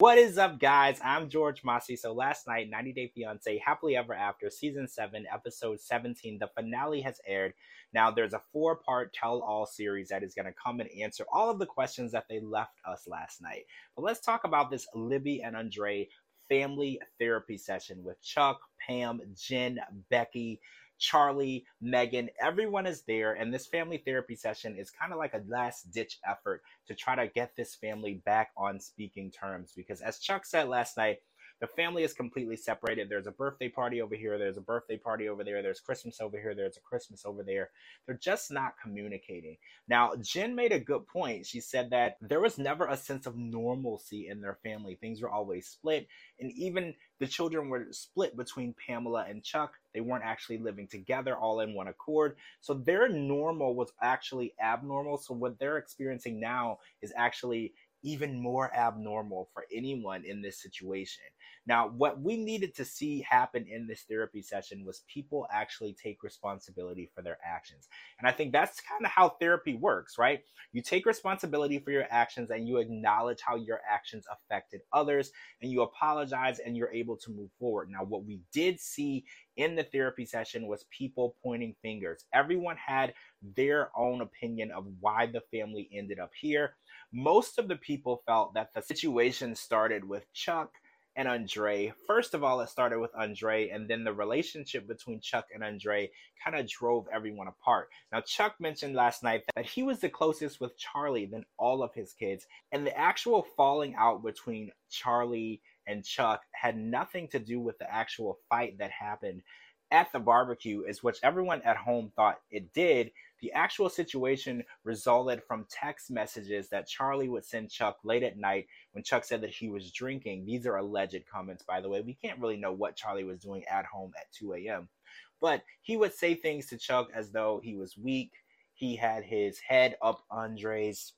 What is up, guys? I'm George Mossey. So last night, 90 Day Fiance, Happily Ever After, Season 7, Episode 17, the finale has aired. Now, there's a four part tell all series that is going to come and answer all of the questions that they left us last night. But let's talk about this Libby and Andrei family therapy session with Chuck, Pam, Jen, Becky, Charlie, Megan, everyone is there. And this family therapy session is kind of like a last ditch effort to try to get this family back on speaking terms. Because as Chuck said last night, the family is completely separated. There's a birthday party over here, there's a birthday party over there, there's Christmas over here, there's a Christmas over there. They're just not communicating. Now, Jen made a good point. She said that there was never a sense of normalcy in their family. Things were always split, and even the children were split between Pamela and Chuck. They weren't actually living together all in one accord. So their normal was actually abnormal. So what they're experiencing now is actually even more abnormal for anyone in this situation. Now, what we needed to see happen in this therapy session was people actually take responsibility for their actions. And I think that's kind of how therapy works, right? You take responsibility for your actions and you acknowledge how your actions affected others and you apologize and you're able to move forward. Now, what we did see in the therapy session was people pointing fingers. Everyone had their own opinion of why the family ended up here. Most of the people felt that the situation started with Chuck and Andrei. First of all, it started with Andrei, and then the relationship between Chuck and Andrei kind of drove everyone apart. Now, Chuck mentioned last night that he was the closest with Charlie than all of his kids, and the actual falling out between Charlie and Chuck had nothing to do with the actual fight that happened at the barbecue, is which everyone at home thought it did. The actual situation resulted from text messages that Charlie would send Chuck late at night when Chuck said that he was drinking. These are alleged comments, by the way. We can't really know what Charlie was doing at home at 2 a.m. But he would say things to Chuck as though he was weak. He had his head up Andrei's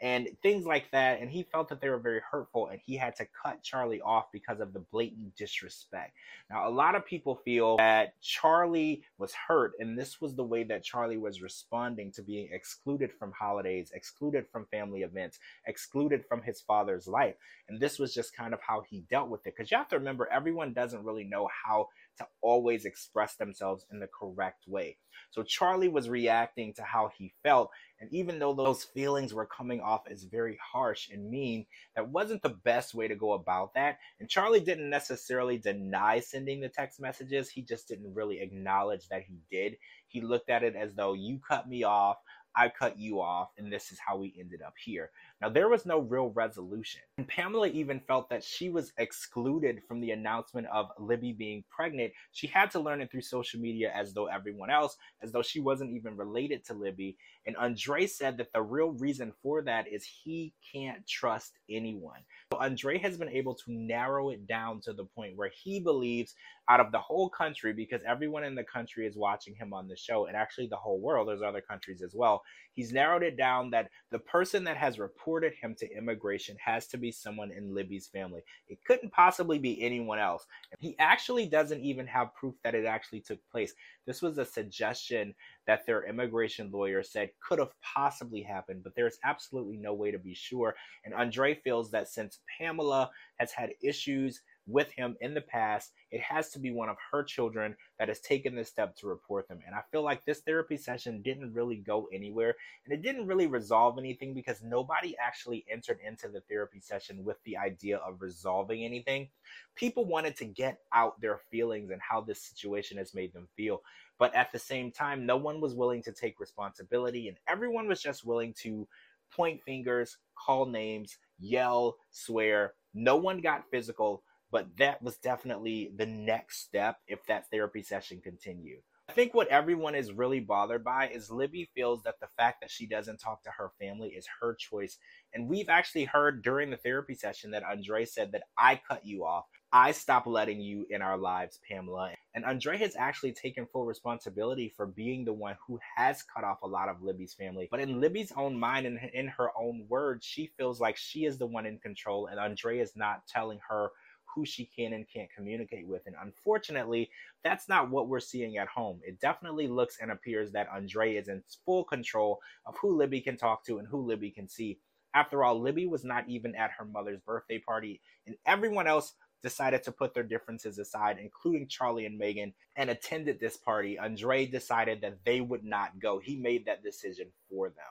and things like that. And he felt that they were very hurtful, and he had to cut Charlie off because of the blatant disrespect. Now, a lot of people feel that Charlie was hurt, and this was the way that Charlie was responding to being excluded from holidays, excluded from family events, excluded from his father's life. And this was just kind of how he dealt with it. Because you have to remember, everyone doesn't really know how to always express themselves in the correct way. So Charlie was reacting to how he felt. And even though those feelings were coming off as very harsh and mean, that wasn't the best way to go about that. And Charlie didn't necessarily deny sending the text messages, he just didn't really acknowledge that he did. He looked at it as though you cut me off. I cut you off, and this is how we ended up here. Now, there was no real resolution. And Pamela even felt that she was excluded from the announcement of Libby being pregnant. She had to learn it through social media as though everyone else, as though she wasn't even related to Libby. And Andrei said that the real reason for that is he can't trust anyone. So Andrei has been able to narrow it down to the point where he believes out of the whole country, because everyone in the country is watching him on the show, and actually the whole world, there's other countries as well. He's narrowed it down that the person that has reported him to immigration has to be someone in Libby's family. It couldn't possibly be anyone else. He actually doesn't even have proof that it actually took place. This was a suggestion that their immigration lawyer said could have possibly happened, but there's absolutely no way to be sure. And Andrei feels that since Pamela has had issues with him in the past, it has to be one of her children that has taken this step to report them. And I feel like this therapy session didn't really go anywhere and it didn't really resolve anything because nobody actually entered into the therapy session with the idea of resolving anything. People wanted to get out their feelings and how this situation has made them feel. But at the same time, no one was willing to take responsibility and everyone was just willing to point fingers, call names, yell, swear. No one got physical but that was definitely the next step if that therapy session continued. I think what everyone is really bothered by is Libby feels that the fact that she doesn't talk to her family is her choice. And we've actually heard during the therapy session that Andrei said that I cut you off. I stopped letting you in our lives, Pamela. And Andrei has actually taken full responsibility for being the one who has cut off a lot of Libby's family. But in Libby's own mind and in her own words, she feels like she is the one in control and Andrei is not telling her who she can and can't communicate with. And unfortunately, that's not what we're seeing at home. It definitely looks and appears that Andrei is in full control of who Libby can talk to and who Libby can see. After all, Libby was not even at her mother's birthday party, and everyone else decided to put their differences aside, including Charlie and Megan, and attended this party. Andrei decided that they would not go. He made that decision for them.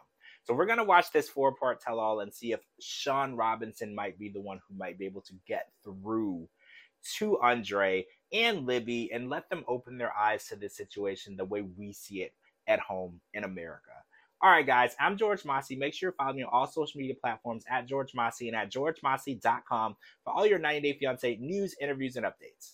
So we're going to watch this four part tell all and see if Shaun Robinson might be the one who might be able to get through to Andrei and Libby and let them open their eyes to this situation the way we see it at home in America. All right, guys, I'm George Mossey. Make sure you follow me on all social media platforms at George Mossey and at georgemossey.com for all your 90 Day Fiance news, interviews, and updates.